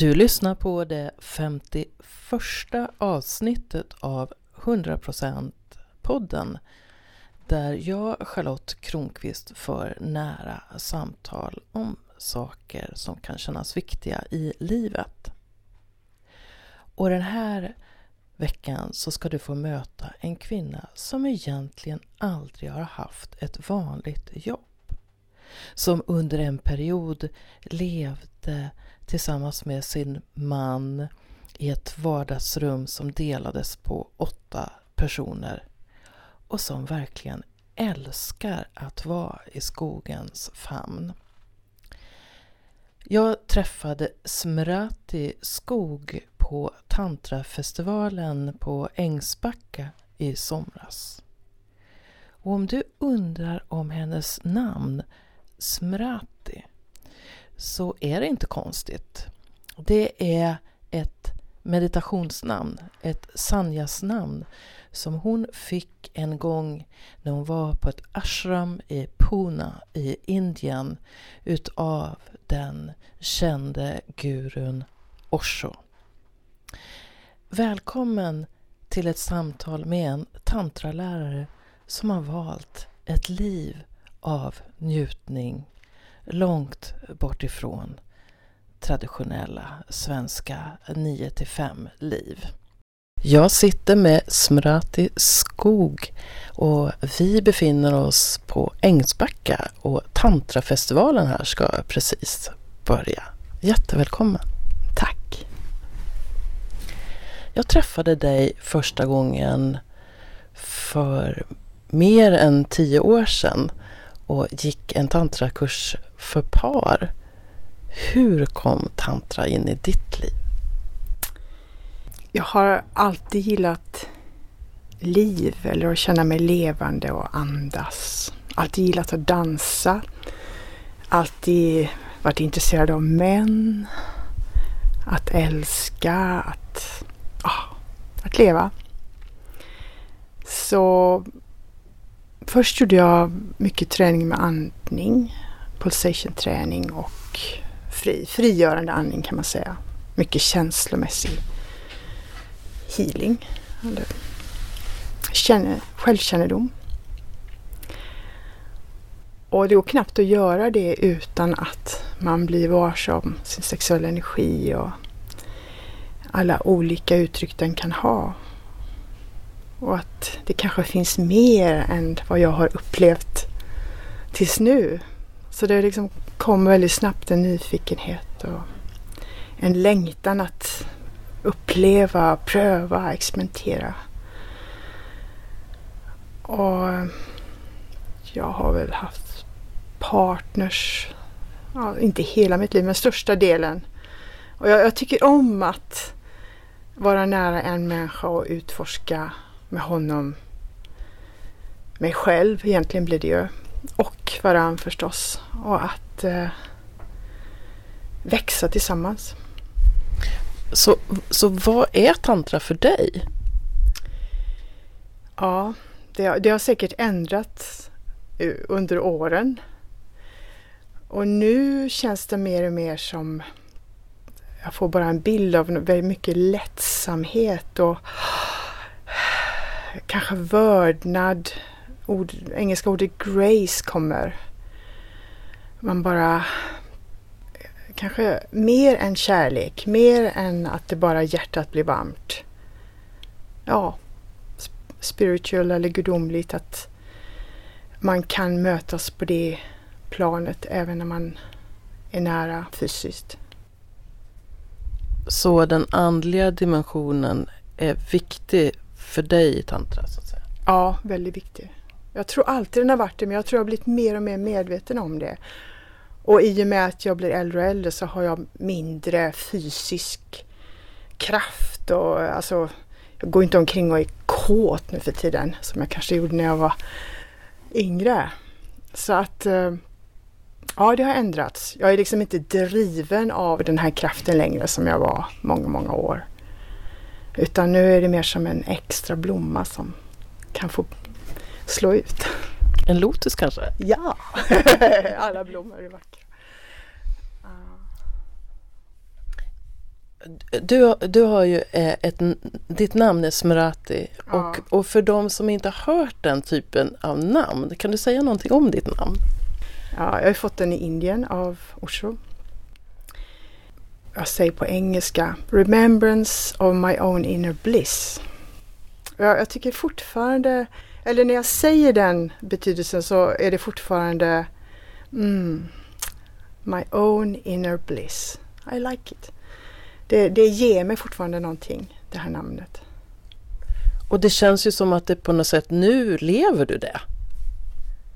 Du lyssnar på det 51 avsnittet av 100% podden där jag, Charlotte Kronqvist, för nära samtal om saker som kan kännas viktiga i livet. Och den här veckan så ska du få möta en kvinna som egentligen aldrig har haft ett vanligt jobb. Som under en period levde tillsammans med sin man i ett vardagsrum som delades på åtta personer och som verkligen älskar att vara i skogens famn. Jag träffade Smrati Skog på Tantrafestivalen på Ängsbacka i somras. Och om du undrar om hennes namn, Smrati, så är det inte konstigt. Det är ett meditationsnamn, ett sanyasnamn som hon fick en gång när hon var på ett ashram i Pune i Indien utav den kände gurun Osho. Välkommen till ett samtal med en tantralärare som har valt ett liv av njutning långt bort ifrån traditionella svenska 9 5 liv. Jag sitter med Smrati Skog och vi befinner oss på Ängsbacka och Tantrafestivalen här ska precis börja. Jättevälkommen! Tack! Jag träffade dig första gången för mer än tio år sedan och gick en tantrakurs för par. Hur kom tantra in i ditt liv? Jag har alltid gillat liv eller att känna mig levande och andas. Alltid gillat att dansa. Alltid varit intresserad av män. Att älska, att, ah, att leva. Så först gjorde jag mycket träning med andning, pulsation träning och fri, frigörande andning kan man säga. Mycket känslomässig healing. Eller känner, självkännedom. Och det går knappt att göra det utan att man blir varse sin sexuella energi och alla olika uttryck den kan ha. Och att det kanske finns mer än vad jag har upplevt tills nu. Så det liksom kom väldigt snabbt en nyfikenhet och en längtan att uppleva, pröva, experimentera. Och jag har väl haft partners, ja, inte hela mitt liv men största delen. Och jag, jag tycker om att vara nära en människa och utforska med honom mig själv egentligen blir det ju. Och varann förstås. Och att eh, växa tillsammans. Så, så vad är tantra för dig? Ja, det, det har säkert ändrats under åren. Och nu känns det mer och mer som jag får bara en bild av väldigt mycket lättsamhet och kanske vördnad. Ord, engelska ordet grace kommer. Man bara kanske mer än kärlek, mer än att det bara hjärtat blir varmt. Ja, spiritual eller gudomligt att man kan mötas på det planet även när man är nära fysiskt. Så den andliga dimensionen är viktig för dig i tantra? Så att säga. Ja, väldigt viktig. Jag tror alltid den har varit det men jag tror jag har blivit mer och mer medveten om det. Och i och med att jag blir äldre och äldre så har jag mindre fysisk kraft och alltså jag går inte omkring och är kåt nu för tiden som jag kanske gjorde när jag var yngre. Så att eh, ja, det har ändrats. Jag är liksom inte driven av den här kraften längre som jag var många, många år. Utan nu är det mer som en extra blomma som kan få slå ut. En lotus kanske? Ja, alla blommor är vackra. Du, du har ju eh, ett, ditt namn är Smrati Ja. och, och för de som inte har hört den typen av namn, kan du säga någonting om ditt namn? Ja, jag har fått den i Indien av Osho. Jag säger på engelska Remembrance of my own inner bliss. Jag, jag tycker fortfarande, eller när jag säger den betydelsen så är det fortfarande mm, My own inner bliss. I like it. Det, det ger mig fortfarande någonting, det här namnet. Och det känns ju som att det på något sätt, nu lever du det.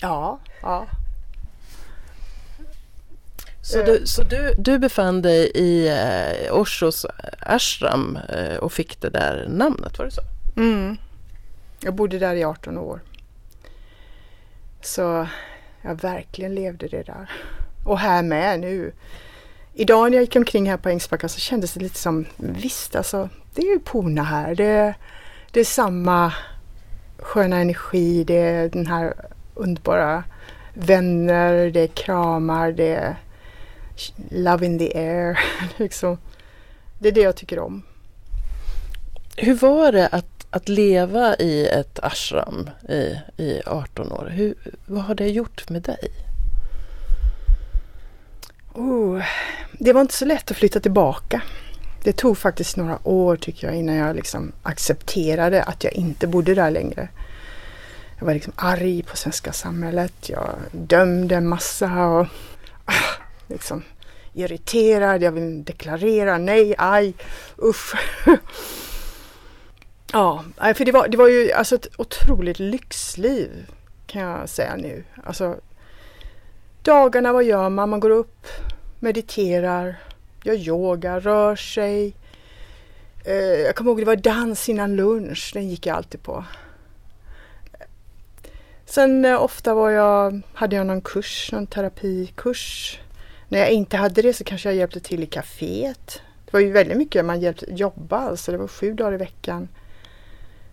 Ja, ja. Så, Eh. du, så du, du befann dig i eh, Oshos ashram eh, och fick det där namnet, var det så? Mm. Jag bodde där i 18 år. Så jag verkligen levde det där. Och här med nu. Idag när jag gick omkring här på Ängsbacka så kändes det lite som, visst alltså, det är ju Pona här. Det, det är samma sköna energi, det är den här underbara vänner, det är kramar, det är love in the air. liksom. Det är det jag tycker om. Hur var det att, att leva i ett ashram i, i 18 år? Hur, vad har det gjort med dig? Oh, det var inte så lätt att flytta tillbaka. Det tog faktiskt några år tycker jag innan jag liksom accepterade att jag inte bodde där längre. Jag var liksom arg på svenska samhället. Jag dömde en massa och liksom irriterad. Jag vill deklarera nej, aj, usch. ja, för det var, det var ju alltså ett otroligt lyxliv kan jag säga nu. Alltså dagarna, vad gör man? Man går upp, mediterar, gör yoga, rör sig. Eh, jag kommer ihåg det var dans innan lunch, den gick jag alltid på. Sen eh, ofta var jag, hade jag någon kurs, någon terapikurs. När jag inte hade det så kanske jag hjälpte till i kaféet. Det var ju väldigt mycket man hjälpte, jobba, alltså det var sju dagar i veckan.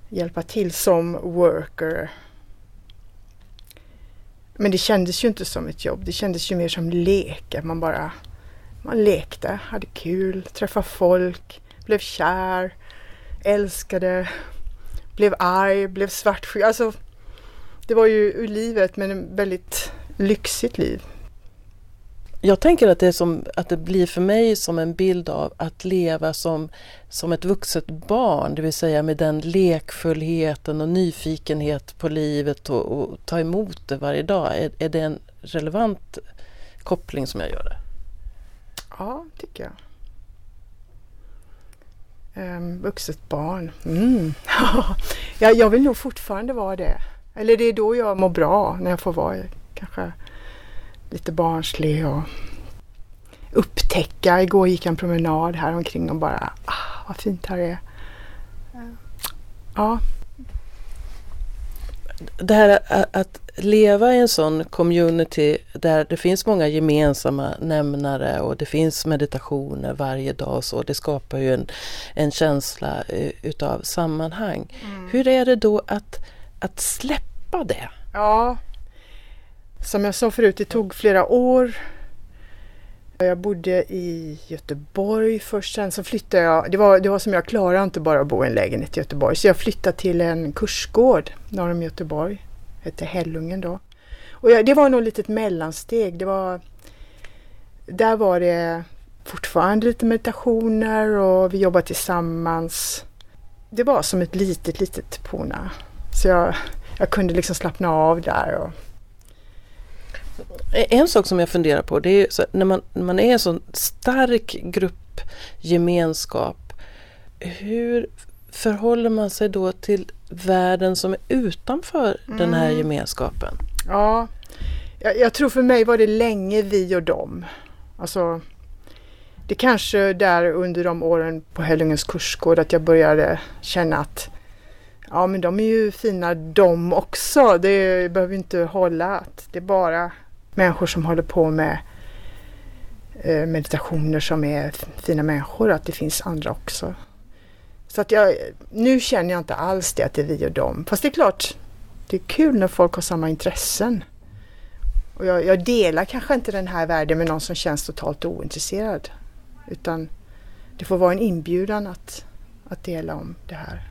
Hjälpa till som worker. Men det kändes ju inte som ett jobb. Det kändes ju mer som lek. att Man bara man lekte, hade kul, träffade folk, blev kär, älskade, blev arg, blev svartsjuk. Alltså, det var ju ur livet men ett väldigt lyxigt liv. Jag tänker att det, är som, att det blir för mig som en bild av att leva som, som ett vuxet barn, det vill säga med den lekfullheten och nyfikenhet på livet och, och ta emot det varje dag. Är, är det en relevant koppling som jag gör det? Ja, tycker jag. Um, vuxet barn. Mm. ja, jag vill nog fortfarande vara det. Eller det är då jag mår bra, när jag får vara kanske lite barnslig och upptäcka. Igår gick jag en promenad här omkring och bara, ah, vad fint här är. Ja, Det här att leva i en sån community där det finns många gemensamma nämnare och det finns meditationer varje dag och så, det skapar ju en, en känsla eh, utav sammanhang. Hur är det då att, att släppa det? Ja, som jag sa förut, det tog flera år. Jag bodde i Göteborg först, sen så flyttade jag. Det var, det var som jag klarade inte bara att bo i en lägenhet i Göteborg, så jag flyttade till en kursgård norr om Göteborg. Hette Hällungen då. Och jag, det var nog ett litet mellansteg. Det var, där var det fortfarande lite meditationer och vi jobbade tillsammans. Det var som ett litet, litet Puna. Så jag, jag kunde liksom slappna av där. Och, en sak som jag funderar på det är så när, man, när man är en sån stark gruppgemenskap. Hur förhåller man sig då till världen som är utanför den här Mm. gemenskapen? Ja, jag, jag tror för mig var det länge vi och dem. Alltså, det kanske där under de åren på Hällungens kursgård att jag började känna att ja men de är ju fina de också. Det behöver inte hålla att det är bara människor som håller på med eh, meditationer som är fina människor, att det finns andra också. Så att jag, nu känner jag inte alls det att det är vi och dem. Fast det är klart, det är kul när folk har samma intressen. Och jag, jag delar kanske inte den här världen med någon som känns totalt ointresserad. Utan det får vara en inbjudan att, att dela om det här.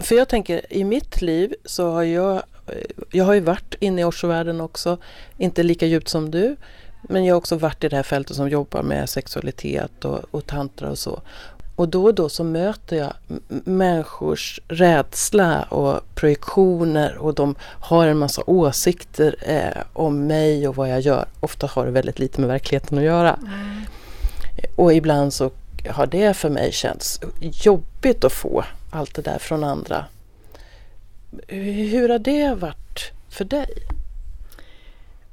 För jag tänker, i mitt liv så har jag, jag har ju varit inne i orsovärlden också, inte lika djupt som du, men jag har också varit i det här fältet som jobbar med sexualitet och, och tantra och så. Och då och då så möter jag människors rädsla och projektioner och de har en massa åsikter eh, om mig och vad jag gör. Ofta har det väldigt lite med verkligheten att göra. Mm. Och ibland så har det för mig känts jobbigt att få allt det där från andra. Hur har det varit för dig?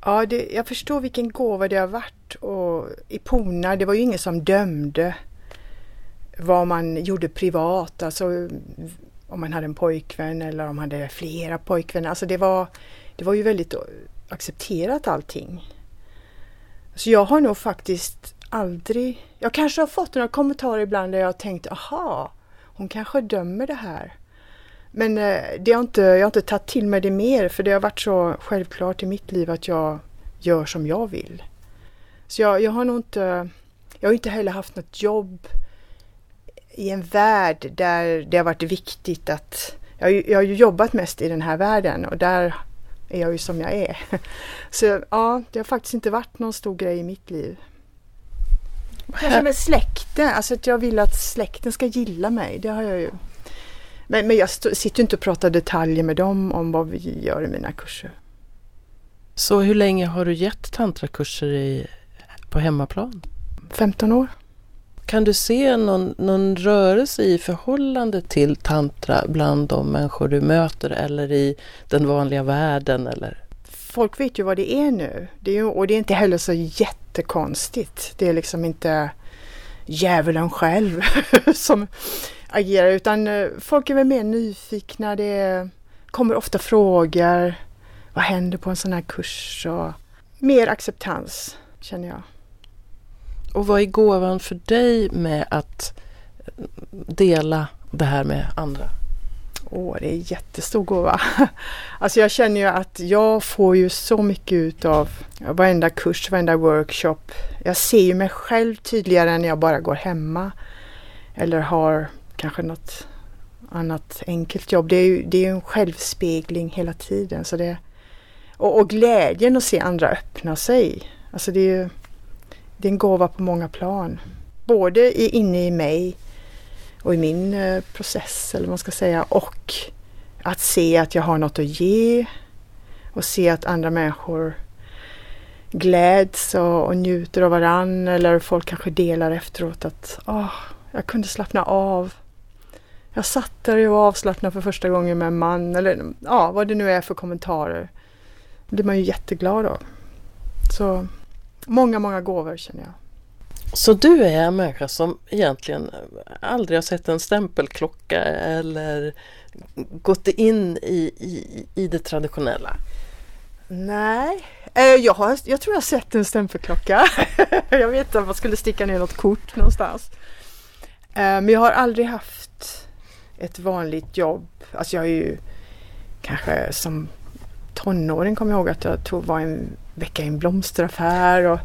Ja, det, jag förstår vilken gåva det har varit. Och I Pona, det var ju ingen som dömde vad man gjorde privat, alltså om man hade en pojkvän eller om man hade flera pojkvänner. Alltså det var, det var ju väldigt accepterat allting. Så jag har nog faktiskt aldrig... Jag kanske har fått några kommentarer ibland där jag har tänkt aha, hon kanske dömer det här. Men eh, det har inte, jag har inte tagit till mig det mer för det har varit så självklart i mitt liv att jag gör som jag vill. Så jag, jag har nog inte... Jag har inte heller haft något jobb i en värld där det har varit viktigt att... Jag, jag har ju jobbat mest i den här världen och där är jag ju som jag är. Så ja, det har faktiskt inte varit någon stor grej i mitt liv. Kanske med släkten, alltså att jag vill att släkten ska gilla mig. Det har jag ju. Men, men jag sitter inte och pratar detaljer med dem om vad vi gör i mina kurser. Så hur länge har du gett tantrakurser i, på hemmaplan? 15 år. Kan du se någon, någon rörelse i förhållande till tantra bland de människor du möter eller i den vanliga världen? Eller? Folk vet ju vad det är nu det är, och det är inte heller så jättekonstigt. Det är liksom inte djävulen själv som agerar utan eh, folk är väl mer nyfikna. Det kommer ofta frågor. Vad händer på en sån här kurs? Och mer acceptans känner jag. Och vad är gåvan för dig med att dela det här med andra? Åh, det är en jättestor gåva. Alltså jag känner ju att jag får ju så mycket ut av varenda kurs, varenda workshop. Jag ser ju mig själv tydligare när jag bara går hemma. Eller har kanske något annat enkelt jobb. Det är ju det är en självspegling hela tiden. Så det, och, och glädjen att se andra öppna sig. Alltså det är det är en gåva på många plan. Både inne i mig och i min eh, process eller vad man ska säga och att se att jag har något att ge och se att andra människor gläds och, och njuter av varann eller folk kanske delar efteråt att oh, jag kunde slappna av. Jag satt där och var avslappnad för första gången med en man eller ja, vad det nu är för kommentarer. Det blir man ju jätteglad av. Så många, många gåvor känner jag. Så du är en människa som egentligen aldrig har sett en stämpelklocka eller gått in i, i, i det traditionella? Nej, eh, jag, har, jag tror jag har sett en stämpelklocka. jag vet inte om man skulle sticka ner något kort någonstans. Eh, men jag har aldrig haft ett vanligt jobb. Alltså jag är ju kanske som tonåring kommer jag ihåg att jag tog, var en vecka i en blomsteraffär. Och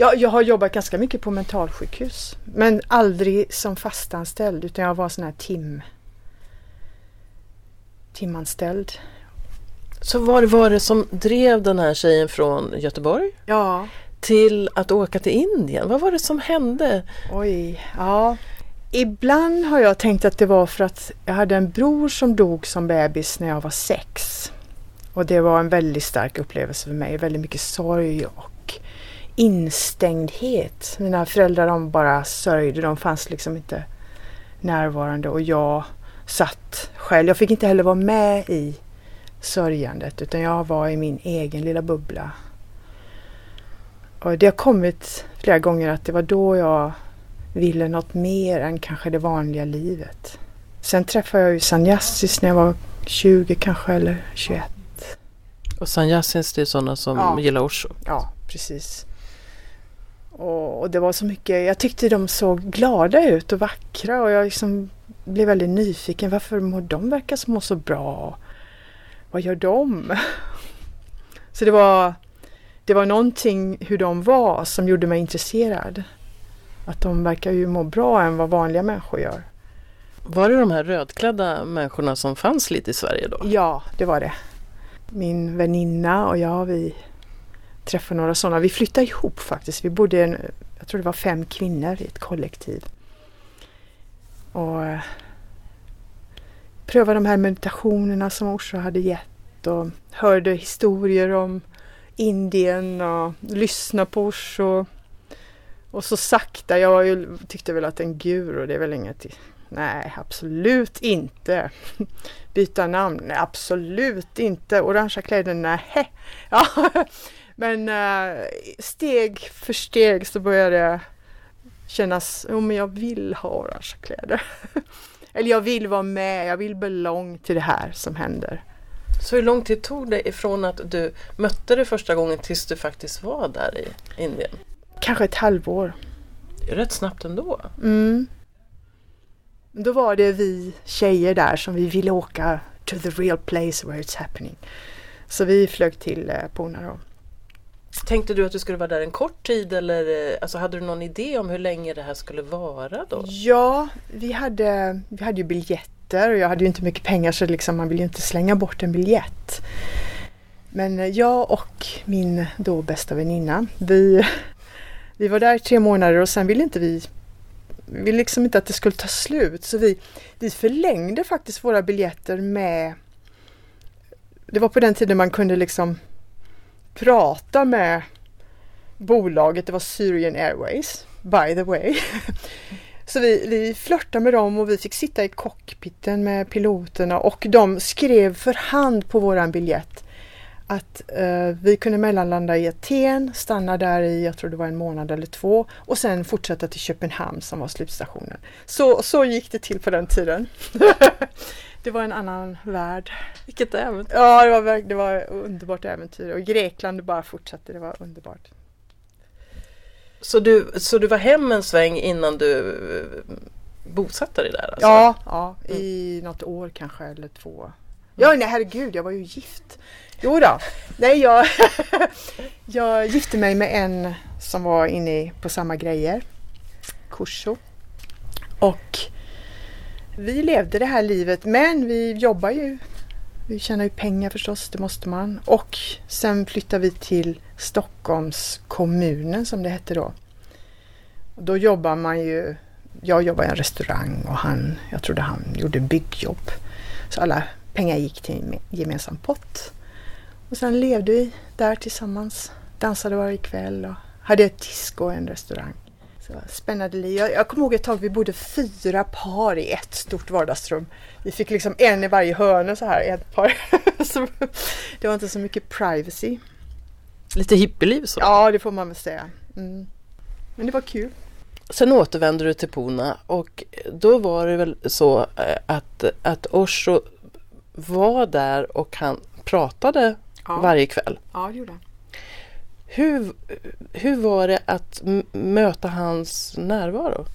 jag, jag har jobbat ganska mycket på mentalsjukhus. Men aldrig som fastanställd utan jag var sån här tim, timanställd. Så vad var det som drev den här tjejen från Göteborg? Ja. Till att åka till Indien? Vad var det som hände? Oj, ja. Ibland har jag tänkt att det var för att jag hade en bror som dog som bebis när jag var sex. Och det var en väldigt stark upplevelse för mig. Väldigt mycket sorg och instängdhet. Mina föräldrar de bara sörjde. De fanns liksom inte närvarande och jag satt själv. Jag fick inte heller vara med i sörjandet utan jag var i min egen lilla bubbla. Och det har kommit flera gånger att det var då jag ville något mer än kanske det vanliga livet. Sen träffade jag ju Sanyasis när jag var 20 kanske eller 21. Och sanyasins det är sådana som ja. gillar Osho? Ja, precis. Och, och, det var så mycket, jag tyckte de såg glada ut och vackra och jag liksom blev väldigt nyfiken. Varför mår de verkar som mår så bra? Vad gör de? Så det var, det var någonting hur de var som gjorde mig intresserad. Att de verkar ju må bra än vad vanliga människor gör. Var det de här rödklädda människorna som fanns lite i Sverige då? Ja, det var det. Min väninna och jag, vi träffa några sådana. Vi flyttade ihop faktiskt. Vi bodde, en, jag tror det var fem kvinnor i ett kollektiv. Och eh, prövade de här meditationerna som Osho hade gett och hörde historier om Indien och lyssnade på Osho. Och så sakta, jag ju, tyckte väl att en guru, det är väl inget Nej, absolut inte. Byta namn? Nej, absolut inte. Orangea kläder? Nej. Ja. Men uh, steg för steg så började det kännas, jo men jag vill ha orangea kläder. Eller jag vill vara med, jag vill belong till det här som händer. Så hur lång tid tog det ifrån att du mötte det första gången tills du faktiskt var där i Indien? Kanske ett halvår. Det är rätt snabbt ändå. Mm. Då var det vi tjejer där som vi ville åka to the real place where it's happening. Så vi flög till eh, Pune då. Tänkte du att du skulle vara där en kort tid eller eh, alltså, hade du någon idé om hur länge det här skulle vara då? Ja, vi hade, vi hade ju biljetter och jag hade ju inte mycket pengar så liksom, man vill ju inte slänga bort en biljett. Men eh, jag och min då bästa väninna, vi, vi var där i tre månader och sen ville inte vi vi ville liksom inte att det skulle ta slut så vi, vi förlängde faktiskt våra biljetter med Det var på den tiden man kunde liksom prata med bolaget, det var Syrian Airways, by the way. Så vi, vi flörtade med dem och vi fick sitta i cockpiten med piloterna och de skrev för hand på våran biljett att eh, vi kunde mellanlanda i Aten, stanna där i, jag tror det var en månad eller två och sen fortsätta till Köpenhamn som var slutstationen. Så, så gick det till på den tiden. det var en annan värld. Vilket äventyr! Ja, det var, det var underbart äventyr och Grekland bara fortsatte, det var underbart. Så du, så du var hem en sväng innan du eh, bosatte dig där? Alltså? Ja, ja, i något år kanske eller två. Ja, nej herregud, jag var ju gift. Jo då. Nej, jag, jag gifte mig med en som var inne på samma grejer. Kurso. Och vi levde det här livet men vi jobbar ju. Vi tjänar ju pengar förstås, det måste man. Och sen flyttade vi till Stockholms kommunen som det hette då. Och då jobbar man ju, jag jobbar i en restaurang och han, jag trodde han gjorde byggjobb. Så alla pengar gick till en gemensam pott. Och sen levde vi där tillsammans. Dansade varje kväll och hade ett disco och en restaurang. Så spännande liv. Jag, jag kommer ihåg ett tag vi bodde fyra par i ett stort vardagsrum. Vi fick liksom en i varje hörna så här, ett par. så det var inte så mycket privacy. Lite hippieliv så? Ja, det får man väl säga. Mm. Men det var kul. Sen återvände du till Puna och då var det väl så eh, att, att Osho var där och han pratade ja. varje kväll. Ja, det gjorde han. Hur, hur var det att möta hans närvaro?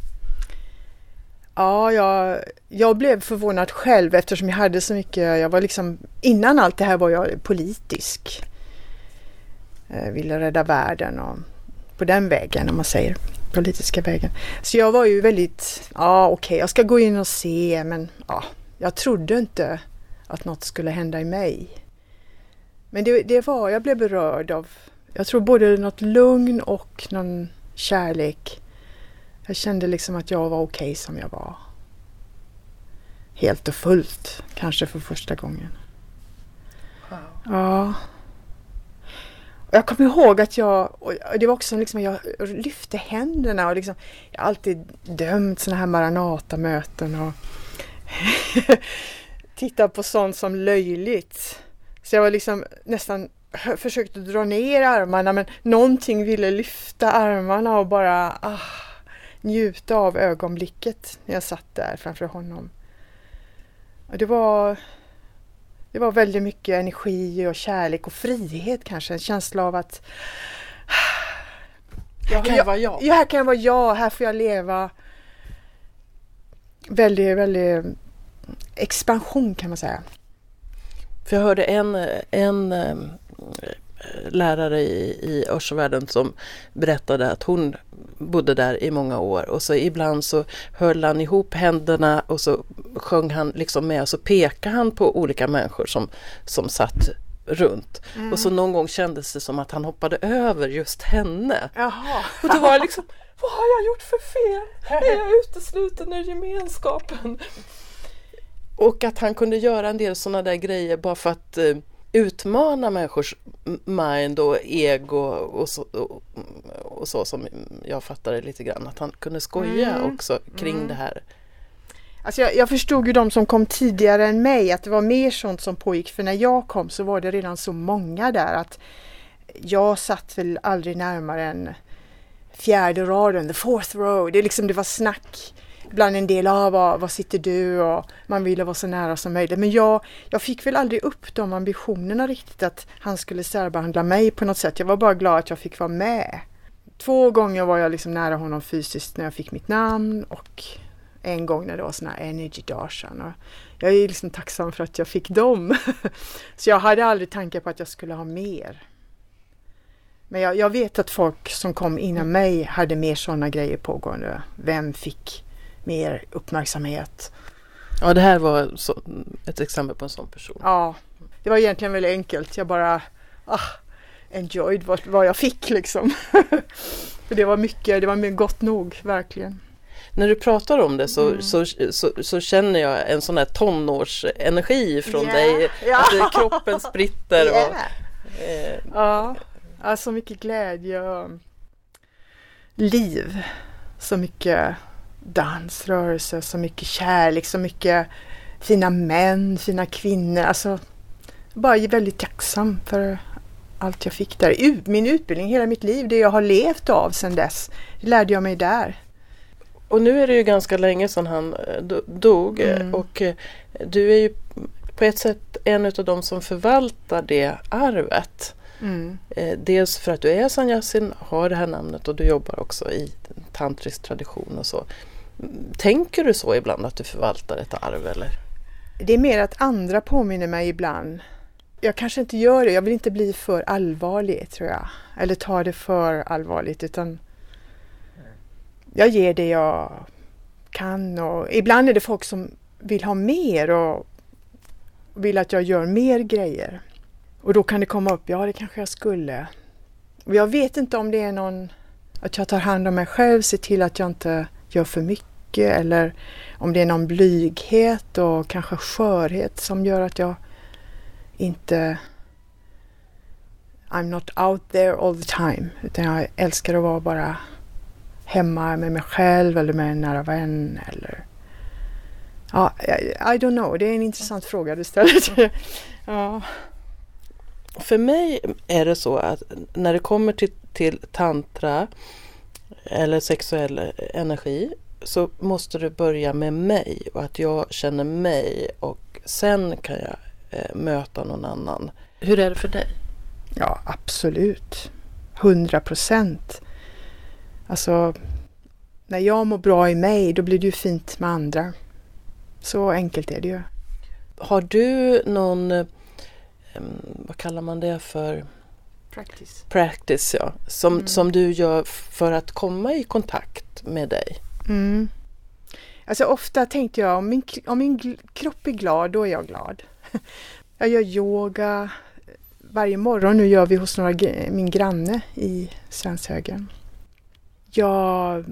Ja, jag, jag blev förvånad själv eftersom jag hade så mycket, jag var liksom, innan allt det här var jag politisk. Jag ville rädda världen och på den vägen om man säger, politiska vägen. Så jag var ju väldigt, ja okej okay, jag ska gå in och se men ja, jag trodde inte att något skulle hända i mig. Men det, det var, jag blev berörd av, jag tror både något lugn och någon kärlek. Jag kände liksom att jag var okej okay som jag var. Helt och fullt, kanske för första gången. Wow. Ja. Och jag kommer ihåg att jag, det var också liksom, jag lyfte händerna och liksom, jag har alltid dömt sådana här Maranata-möten och tittat på sånt som löjligt. Så jag var liksom nästan försökte dra ner armarna men någonting ville lyfta armarna och bara ah, njuta av ögonblicket när jag satt där framför honom. Och det var det var väldigt mycket energi och kärlek och frihet kanske. En känsla av att här kan jag vara jag. Ja, här kan jag vara jag. Här får jag leva. Väldigt, väldigt expansion kan man säga. För jag hörde en, en lärare i, i Örsvärlden som berättade att hon bodde där i många år och så ibland så höll han ihop händerna och så sjöng han liksom med och så pekade han på olika människor som, som satt runt. Mm. Och så någon gång kändes det som att han hoppade över just henne. Jaha. Och då var det liksom, vad har jag gjort för fel? Är jag utesluten ur gemenskapen? Och att han kunde göra en del sådana där grejer bara för att eh, utmana människors mind och ego och så, och, och så som jag fattade lite grann. Att han kunde skoja mm. också kring mm. det här. Alltså jag, jag, förstod ju de som kom tidigare än mig att det var mer sånt som pågick för när jag kom så var det redan så många där att jag satt väl aldrig närmare än fjärde raden, the fourth row. Det, liksom, det var snack bland en del ah, av var, var sitter du och man ville vara så nära som möjligt. Men jag, jag fick väl aldrig upp de ambitionerna riktigt att han skulle särbehandla mig på något sätt. Jag var bara glad att jag fick vara med. Två gånger var jag liksom nära honom fysiskt när jag fick mitt namn och en gång när det var sådana här energy Darshan. Jag är liksom tacksam för att jag fick dem. så jag hade aldrig tankar på att jag skulle ha mer. Men jag, jag, vet att folk som kom innan mig hade mer sådana grejer pågående. Vem fick mer uppmärksamhet? Ja, det här var så, ett exempel på en sån person. Ja, det var egentligen väldigt enkelt. Jag bara ah, enjoyed vad, vad jag fick liksom. För det var mycket, det var gott nog, verkligen. När du pratar om det så, mm. så, så, så, känner jag en sån här tonårsenergi från yeah. dig. Yeah. Att kroppen spritter. Yeah. Och, eh. Ja, ja, så mycket glädje och liv. Så mycket dansrörelse, så mycket kärlek, så mycket fina män, fina kvinnor. Alltså, bara väldigt tacksam för allt jag fick där. Min utbildning, hela mitt liv, det jag har levt av sedan dess, det lärde jag mig där. Och nu är det ju ganska länge sedan han eh, dog mm. och eh, du är ju på ett sätt en av de som förvaltar det arvet. Mm. Eh, dels för att du är sanyasin, har det här namnet och du jobbar också i tantrisk tradition och så. Tänker du så ibland att du förvaltar ett arv eller? Det är mer att andra påminner mig ibland. Jag kanske inte gör det, jag vill inte bli för allvarlig tror jag. Eller ta det för allvarligt utan jag ger det jag kan och ibland är det folk som vill ha mer och vill att jag gör mer grejer. Och då kan det komma upp, ja det kanske jag skulle. Och jag vet inte om det är någon, att jag tar hand om mig själv, ser till att jag inte gör för mycket eller om det är någon blyghet och kanske skörhet som gör att jag inte I'm not out there all the time utan jag älskar att vara bara hemma med mig själv eller med en nära vän eller Ja, I, I don't know. Det är en intressant fråga du ställer. ja. För mig är det så att när det kommer till, till tantra eller sexuell energi så måste det börja med mig och att jag känner mig och sen kan jag eh, möta någon annan. Hur är det för dig? Ja, absolut. Hundra procent. Alltså, när jag mår bra i mig, då blir det ju fint med andra. Så enkelt är det ju. Har du någon, eh, vad kallar man det för? Practice. Practice, ja. Som, mm. som du gör för att komma i kontakt med dig? Mm. Alltså ofta tänkte jag om min, om min kropp är glad, då är jag glad. Jag gör yoga varje morgon. Nu gör vi hos några, min granne i Svenshögen. Jag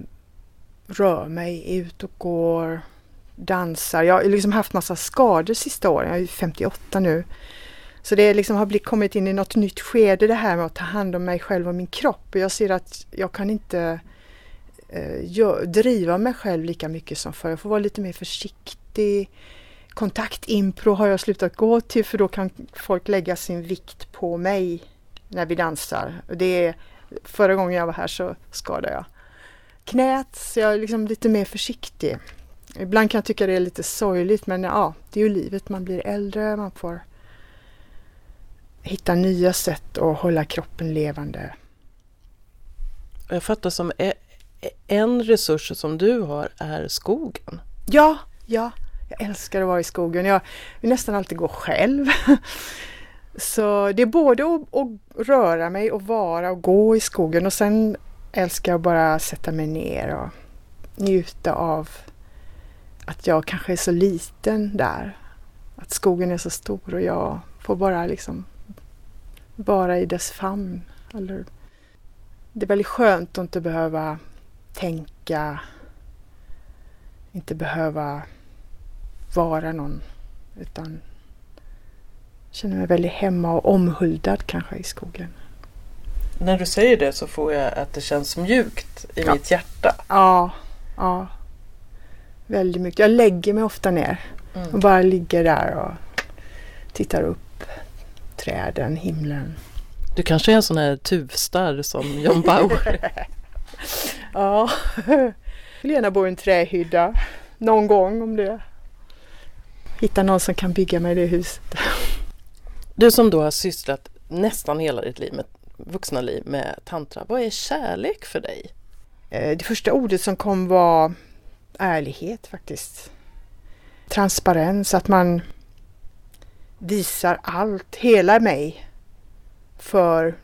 rör mig ut och går, dansar. Jag har liksom haft massa skador sista åren. Jag är 58 nu. Så det liksom har blivit, kommit in i något nytt skede det här med att ta hand om mig själv och min kropp. Jag ser att jag kan inte eh, driva mig själv lika mycket som förr. Jag får vara lite mer försiktig. Kontaktimpro har jag slutat gå till för då kan folk lägga sin vikt på mig när vi dansar. Det är, förra gången jag var här så skadade jag knät så jag är liksom lite mer försiktig. Ibland kan jag tycka det är lite sorgligt men ja, det är ju livet. Man blir äldre, man får hitta nya sätt att hålla kroppen levande. Jag fattar som e- en resurs som du har är skogen. Ja, ja. Jag älskar att vara i skogen. Jag vill nästan alltid gå själv. Så det är både att, att röra mig och vara och gå i skogen och sen älskar att bara sätta mig ner och njuta av att jag kanske är så liten där. Att skogen är så stor och jag får bara liksom vara i dess famn. Eller, det är väldigt skönt att inte behöva tänka, inte behöva vara någon utan känner mig väldigt hemma och omhuldad kanske i skogen. När du säger det så får jag att det känns mjukt i ja. mitt hjärta. Ja, ja. Väldigt mycket. Jag lägger mig ofta ner mm. och bara ligger där och tittar upp. Träden, himlen. Du kanske är en sån här tuvstarr som John Bauer. ja, jag vill gärna bo i en trähydda någon gång om det. Hitta någon som kan bygga mig det huset. Du som då har sysslat nästan hela ditt liv med, vuxna liv med tantra. Vad är kärlek för dig? Eh, det första ordet som kom var ärlighet faktiskt. Transparens, att man visar allt, hela mig för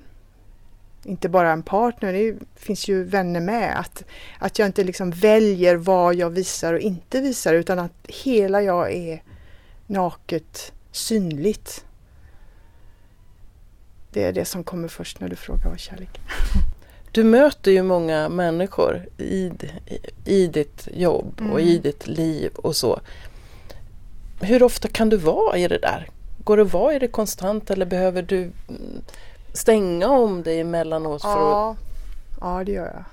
inte bara en partner, det finns ju vänner med. Att, att jag inte liksom väljer vad jag visar och inte visar utan att hela jag är naket, synligt. Det är det som kommer först när du frågar vad kärlek är. Du möter ju många människor i, i ditt jobb mm. och i ditt liv och så. Hur ofta kan du vara i det där? Går det att vara i det konstant eller behöver du stänga om dig emellanåt? För ja. Att... ja, det gör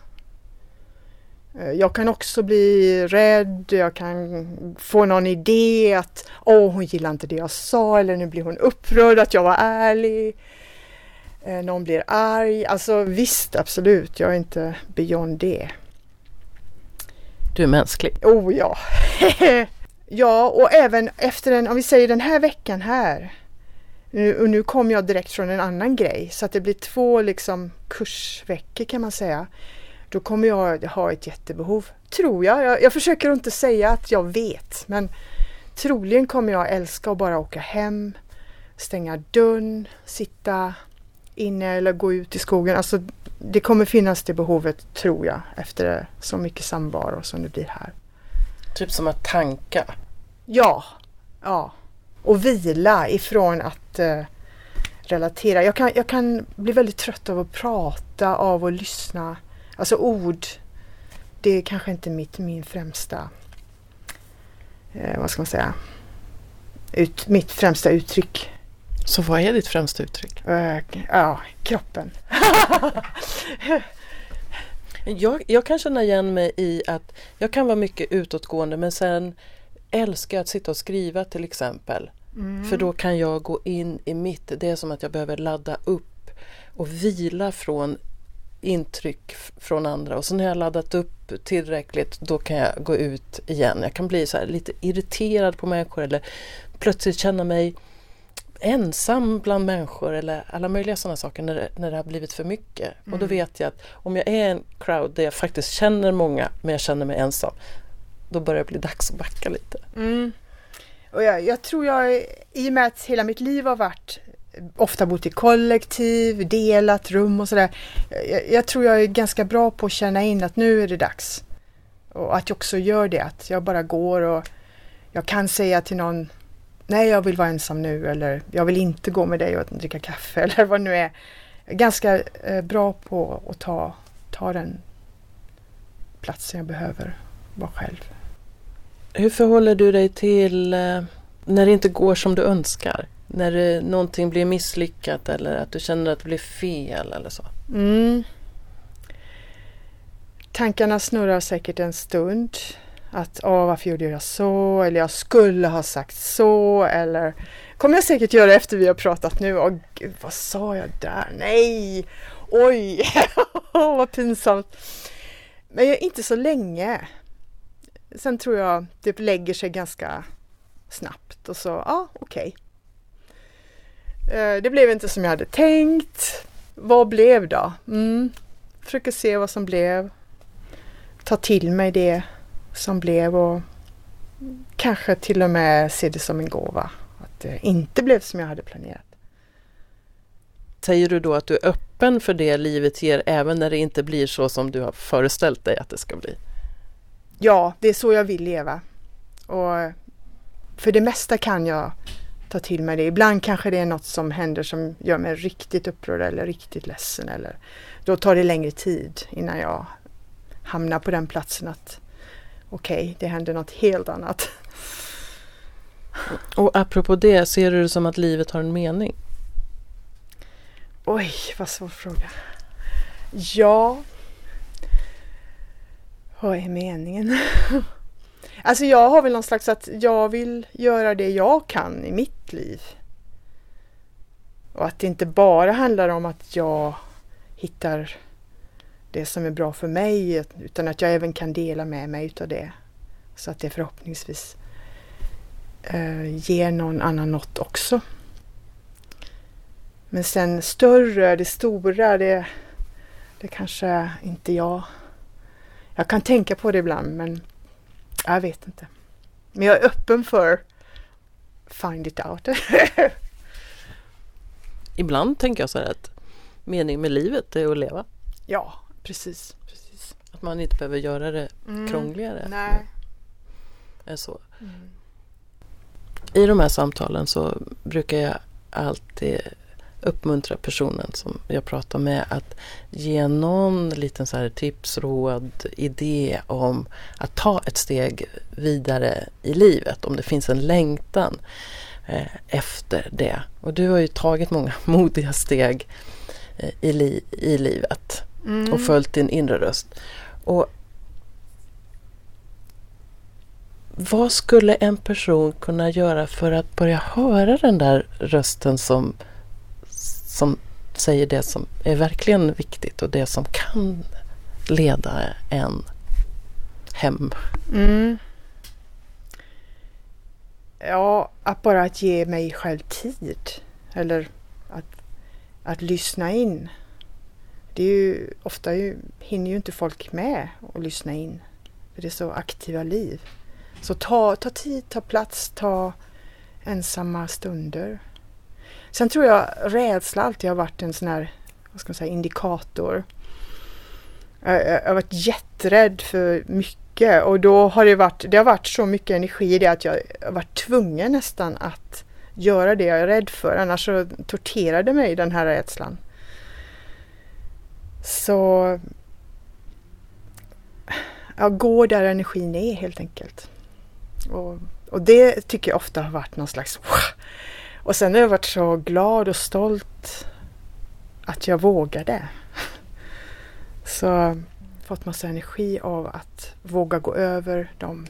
jag. Eh, jag kan också bli rädd, jag kan få någon idé att åh, hon gillar inte det jag sa eller nu blir hon upprörd att jag var ärlig. Eh, någon blir arg. Alltså visst, absolut, jag är inte beyond det. Du är mänsklig. Oh ja. ja, och även efter en, om vi säger den här veckan här. Nu, och nu kom jag direkt från en annan grej så att det blir två liksom kursveckor kan man säga. Då kommer jag ha ett jättebehov, tror jag. jag. Jag försöker inte säga att jag vet men troligen kommer jag älska att bara åka hem, stänga dörren, sitta inne eller gå ut i skogen. Alltså, det kommer finnas det behovet tror jag efter så mycket samvaro som det blir här. Typ som att tanka? Ja, ja. Och vila ifrån att eh, relatera. Jag kan, jag kan bli väldigt trött av att prata, av att lyssna. Alltså ord, det är kanske inte mitt, min främsta, eh, vad ska man säga, ut, mitt främsta uttryck. Så vad är ditt främsta uttryck? Uh, ja, kroppen. jag, jag kan känna igen mig i att jag kan vara mycket utåtgående men sen älskar att sitta och skriva till exempel. Mm. För då kan jag gå in i mitt, det är som att jag behöver ladda upp och vila från intryck från andra och så när jag laddat upp tillräckligt då kan jag gå ut igen. Jag kan bli så lite irriterad på människor eller plötsligt känna mig ensam bland människor eller alla möjliga sådana saker när det, när det har blivit för mycket. Mm. Och då mm. vet jag att om jag är en crowd där jag faktiskt känner många men jag känner mig ensam då börjar det bli dags att backa lite. Mm. Och jag, jag, tror jag, i och med att hela mitt liv har varit ofta bott i kollektiv, delat rum och sådär. Jag, jag, tror jag är ganska bra på att känna in att nu är det dags. Och att jag också gör det, att jag bara går och jag kan säga till någon nej jag vill vara ensam nu eller jag vill inte gå med dig och dricka kaffe eller vad det nu är. Ganska eh, bra på att ta, ta den platsen jag behöver vara själv. Hur förhåller du dig till eh, när det inte går som du önskar? När det, någonting blir misslyckat eller att du känner att det blir fel eller så? Mm. Tankarna snurrar säkert en stund. Att åh, varför gjorde jag så? Eller jag skulle ha sagt så. Eller kommer jag säkert göra efter vi har pratat nu. Åh gud, vad sa jag där? Nej! Oj, vad pinsamt. Men inte så länge. Sen tror jag det lägger sig ganska snabbt och så, ja okej. Okay. Det blev inte som jag hade tänkt. Vad blev då? Mm. Försöker se vad som blev. Ta till mig det som blev och kanske till och med se det som en gåva. Att det inte blev som jag hade planerat. Säger du då att du är öppen för det livet ger även när det inte blir så som du har föreställt dig att det ska bli? Ja, det är så jag vill leva. Och för det mesta kan jag ta till mig det. Ibland kanske det är något som händer som gör mig riktigt upprörd eller riktigt ledsen. Eller, då tar det längre tid innan jag hamnar på den platsen att okej, okay, det händer något helt annat. Och apropå det, ser du det som att livet har en mening? Oj, vad svår fråga. Ja. Vad är meningen? alltså jag har väl någon slags att jag vill göra det jag kan i mitt liv. Och att det inte bara handlar om att jag hittar det som är bra för mig utan att jag även kan dela med mig utav det. Så att det förhoppningsvis eh, ger någon annan något också. Men sen större, det stora, det, det kanske inte jag... Jag kan tänka på det ibland men jag vet inte. Men jag är öppen för find it out. Ibland tänker jag så här att meningen med livet är att leva. Ja, precis. precis. Att man inte behöver göra det mm, krångligare. Nej. Är så. Mm. I de här samtalen så brukar jag alltid uppmuntra personen som jag pratar med att ge någon liten så här tips, råd, idé om att ta ett steg vidare i livet. Om det finns en längtan eh, efter det. Och du har ju tagit många modiga steg eh, i, li i livet mm. och följt din inre röst. Och vad skulle en person kunna göra för att börja höra den där rösten som som säger det som är verkligen viktigt och det som kan leda en hem. Mm. Ja, att bara att ge mig själv tid. Eller att, att lyssna in. Det är ju ofta ju, hinner ju inte folk med att lyssna in. För det är så aktiva liv. Så ta, ta tid, ta plats, ta ensamma stunder. Sen tror jag rädsla alltid har varit en sån här vad ska man säga, indikator. Jag, jag har varit jätterädd för mycket och då har det varit, det har varit så mycket energi i det att jag har varit tvungen nästan att göra det jag är rädd för. Annars så torterade mig den här rädslan. Så ja, gå där energin är helt enkelt. Och, och det tycker jag ofta har varit någon slags och sen har jag varit så glad och stolt att jag vågade. Så fått massa energi av att våga gå över de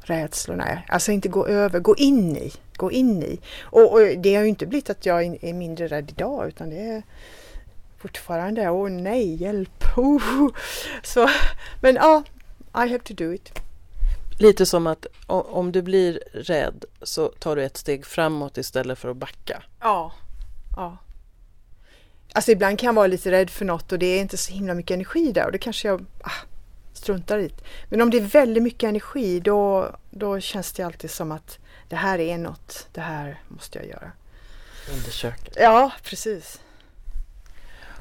rädslorna. Alltså inte gå över, gå in i. Gå in i. Och, och det har ju inte blivit att jag är mindre rädd idag utan det är fortfarande, åh oh, nej, hjälp. Oh. Så, men ja, I have to do it. Lite som att om du blir rädd så tar du ett steg framåt istället för att backa. Ja. ja. Alltså ibland kan jag vara lite rädd för något och det är inte så himla mycket energi där och det kanske jag ah, struntar i. Men om det är väldigt mycket energi då, då känns det alltid som att det här är något, det här måste jag göra. Undersöka. Ja, precis.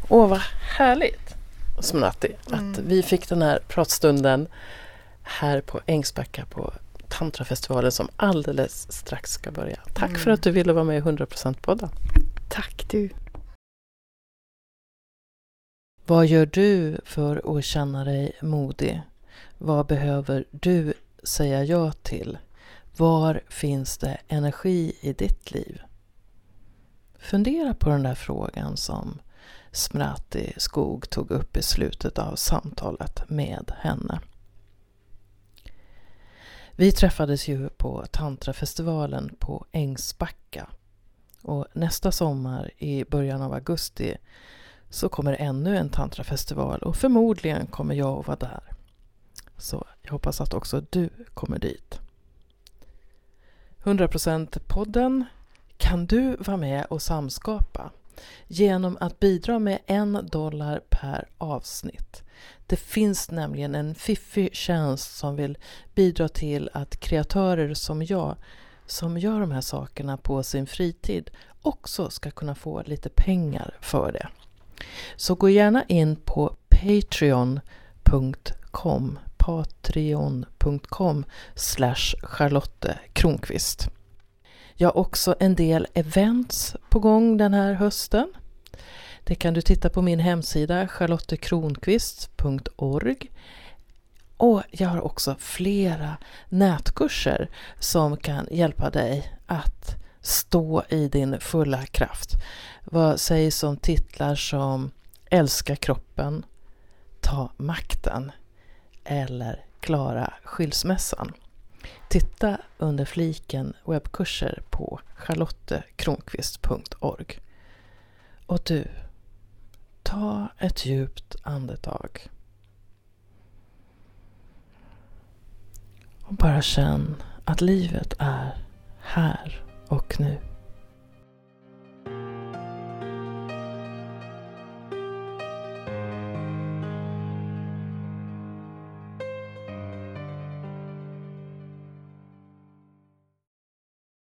Åh, vad härligt Smnati, mm. att vi fick den här pratstunden här på Ängsbacka på Tantrafestivalen som alldeles strax ska börja. Tack mm. för att du ville vara med i 100%-podden. Tack du. Vad gör du för att känna dig modig? Vad behöver du säga ja till? Var finns det energi i ditt liv? Fundera på den där frågan som Smrati Skog tog upp i slutet av samtalet med henne. Vi träffades ju på Tantrafestivalen på Ängsbacka. Och nästa sommar i början av augusti så kommer ännu en tantrafestival och förmodligen kommer jag att vara där. Så jag hoppas att också du kommer dit. 100% podden kan du vara med och samskapa genom att bidra med en dollar per avsnitt. Det finns nämligen en fiffig tjänst som vill bidra till att kreatörer som jag som gör de här sakerna på sin fritid också ska kunna få lite pengar för det. Så gå gärna in på patreon.com patreon.com Charlotte Kronqvist. Jag har också en del events på gång den här hösten. Det kan du titta på min hemsida charlottekronqvist.org och jag har också flera nätkurser som kan hjälpa dig att stå i din fulla kraft. Vad sägs om titlar som Älska kroppen, Ta makten eller Klara skilsmässan? Titta under fliken webbkurser på charlottekronqvist.org. Och du, Ta ett djupt andetag. Och bara känn att livet är här och nu.